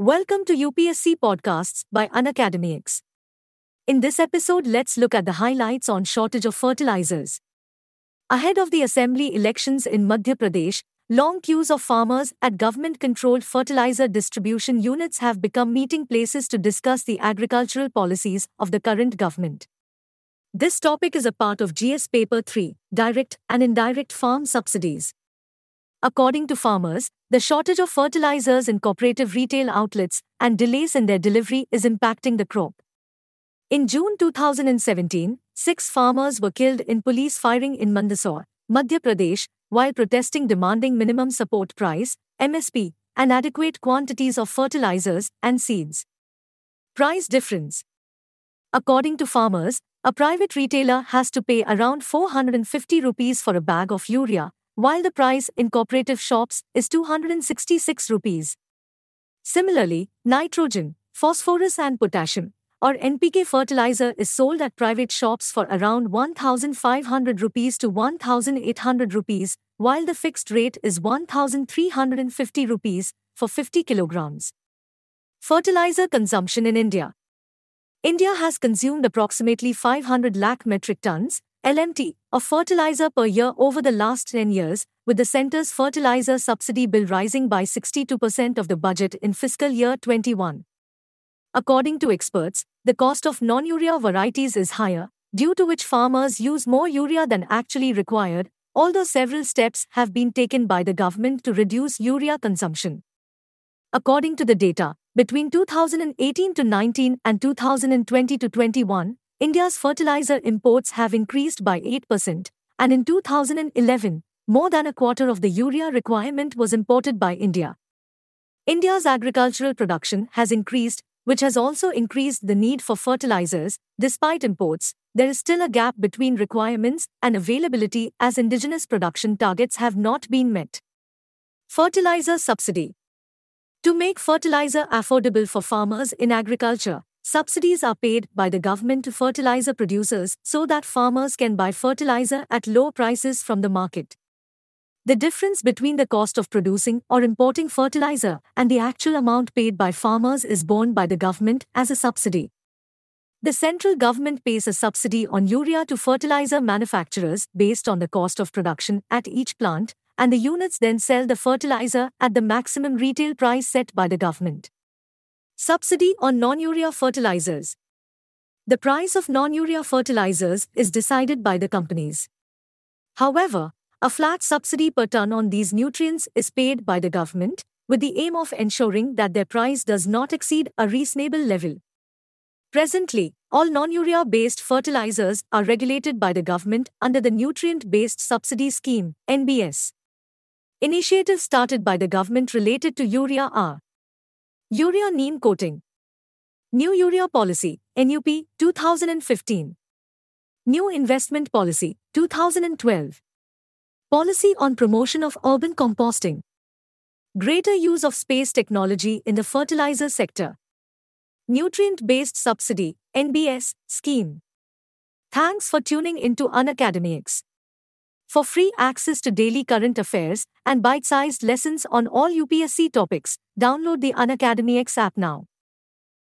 Welcome to UPSC Podcasts by Unacademy X. In this episode, let's look at the highlights on shortage of fertilizers. Ahead of the assembly elections in Madhya Pradesh, long queues of farmers at government controlled fertilizer distribution units have become meeting places to discuss the agricultural policies of the current government. This topic is a part of GS Paper 3 Direct and Indirect Farm Subsidies. According to farmers, the shortage of fertilizers in cooperative retail outlets and delays in their delivery is impacting the crop. In June 2017, six farmers were killed in police firing in Mandsaur, Madhya Pradesh, while protesting demanding minimum support price, MSP, and adequate quantities of fertilizers and seeds. Price difference. According to farmers, a private retailer has to pay around 450 rupees for a bag of urea, while the price in cooperative shops is 266 rupees. Similarly, nitrogen, phosphorus and potassium or NPK fertilizer is sold at private shops for around 1500 rupees to 1800 rupees, while the fixed rate is 1350 rupees for 50 kilograms. Fertilizer consumption in India. India has consumed approximately 500 lakh metric tons, LMT, of fertilizer per year over the last 10 years, with the center's fertilizer subsidy bill rising by 62% of the budget in fiscal year 21. According to experts, the cost of non urea varieties is higher, due to which farmers use more urea than actually required, although several steps have been taken by the government to reduce urea consumption. According to the data, between 2018 to 19 and 2020 to 21, India's fertilizer imports have increased by 8%, and in 2011, more than a quarter of the urea requirement was imported by India. India's agricultural production has increased, which has also increased the need for fertilizers. Despite imports, there is still a gap between requirements and availability as indigenous production targets have not been met. Fertilizer subsidy. To make fertilizer affordable for farmers in agriculture, Subsidies are paid by the government to fertilizer producers so that farmers can buy fertilizer at low prices from the market. The difference between the cost of producing or importing fertilizer and the actual amount paid by farmers is borne by the government as a subsidy. The central government pays a subsidy on urea to fertilizer manufacturers based on the cost of production at each plant, and the units then sell the fertilizer at the maximum retail price set by the government. Subsidy on non-urea fertilizers. The price of non-urea fertilizers is decided by the companies. However, a flat subsidy per ton on these nutrients is paid by the government, with the aim of ensuring that their price does not exceed a reasonable level. Presently, all non-urea based fertilizers are regulated by the government under the Nutrient Based Subsidy Scheme, NBS. Initiatives started by the government related to urea are Urea Neem Coating. New Urea Policy, NUP, 2015. New Investment Policy, 2012. Policy on Promotion of Urban Composting. Greater use of space technology in the fertilizer sector. Nutrient Based Subsidy, NBS, scheme. Thanks for tuning into Unacademy X. For free access to daily current affairs and bite sized lessons on all UPSC topics, download the Unacademy X app now.